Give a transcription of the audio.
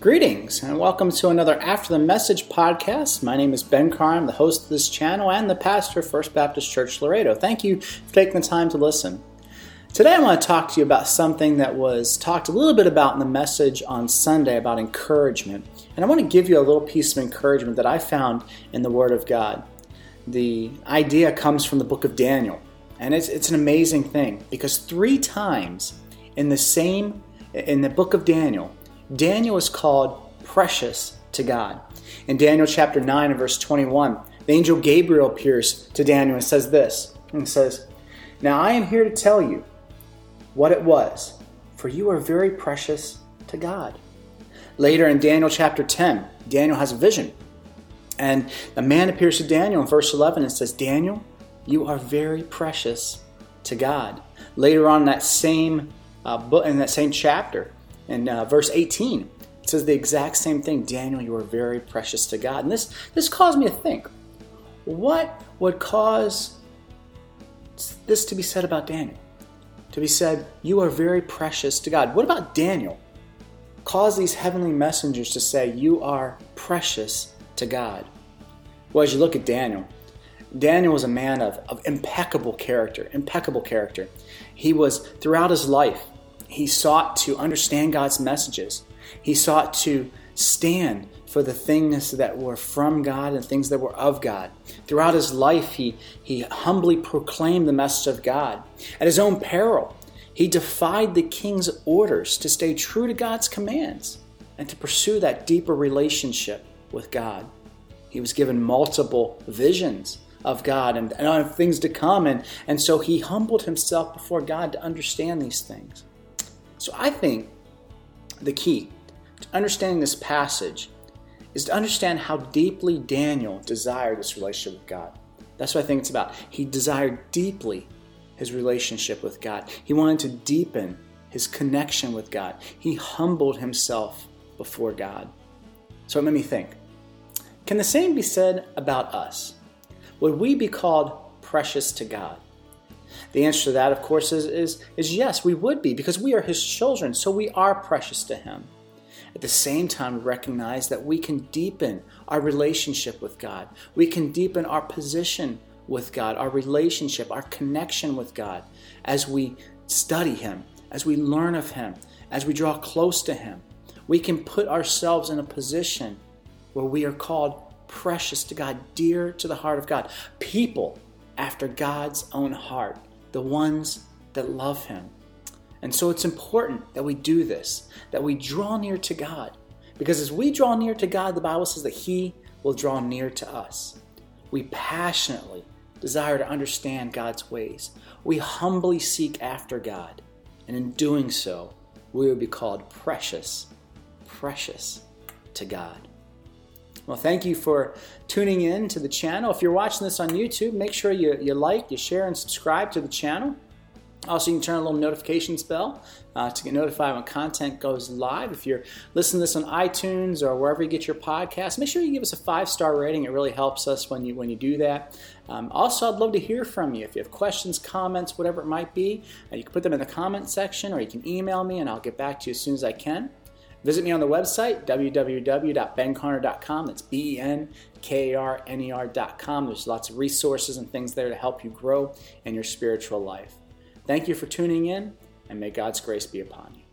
Greetings and welcome to another After the Message podcast. My name is Ben Karner. I'm the host of this channel and the pastor of First Baptist Church Laredo. Thank you for taking the time to listen. Today I want to talk to you about something that was talked a little bit about in the message on Sunday about encouragement. And I want to give you a little piece of encouragement that I found in the Word of God. The idea comes from the book of Daniel. And it's, it's an amazing thing because three times in the same, in the book of Daniel, Daniel is called precious to God. In Daniel chapter 9 and verse 21, the angel Gabriel appears to Daniel and says this and says, Now I am here to tell you what it was, for you are very precious to God. Later in Daniel chapter 10, Daniel has a vision. And the man appears to Daniel in verse 11 and says, Daniel, you are very precious to God. Later on in that same uh, book, in that same chapter, in uh, verse 18. It says the exact same thing. Daniel, you are very precious to God. And this, this caused me to think what would cause this to be said about Daniel? To be said, you are very precious to God. What about Daniel? Cause these heavenly messengers to say, you are precious to God. Well, as you look at Daniel, Daniel was a man of, of impeccable character, impeccable character. He was, throughout his life, he sought to understand God's messages. He sought to stand for the things that were from God and things that were of God. Throughout his life, he, he humbly proclaimed the message of God. At his own peril, he defied the king's orders to stay true to God's commands and to pursue that deeper relationship with God. He was given multiple visions of God and, and things to come, and, and so he humbled himself before God to understand these things. So I think the key to understanding this passage is to understand how deeply Daniel desired this relationship with God. That's what I think it's about. He desired deeply his relationship with God. He wanted to deepen his connection with God. He humbled himself before God. So it made me think can the same be said about us? Would we be called precious to God? The answer to that, of course, is, is, is yes, we would be, because we are His children, so we are precious to Him. At the same time, we recognize that we can deepen our relationship with God. We can deepen our position with God, our relationship, our connection with God as we study Him, as we learn of Him, as we draw close to Him. We can put ourselves in a position where we are called precious to God, dear to the heart of God, people after God's own heart the ones that love Him. And so it's important that we do this, that we draw near to God. Because as we draw near to God, the Bible says that He will draw near to us. We passionately desire to understand God's ways. We humbly seek after God. And in doing so, we will be called precious, precious to God. Well, thank you for tuning in to the channel. If you're watching this on YouTube, make sure you, you like, you share, and subscribe to the channel. Also, you can turn on a little notifications bell uh, to get notified when content goes live. If you're listening to this on iTunes or wherever you get your podcast, make sure you give us a five star rating. It really helps us when you when you do that. Um, also, I'd love to hear from you. If you have questions, comments, whatever it might be, uh, you can put them in the comment section or you can email me, and I'll get back to you as soon as I can. Visit me on the website, www.benkarner.com. That's B E N K A R N E R.com. There's lots of resources and things there to help you grow in your spiritual life. Thank you for tuning in, and may God's grace be upon you.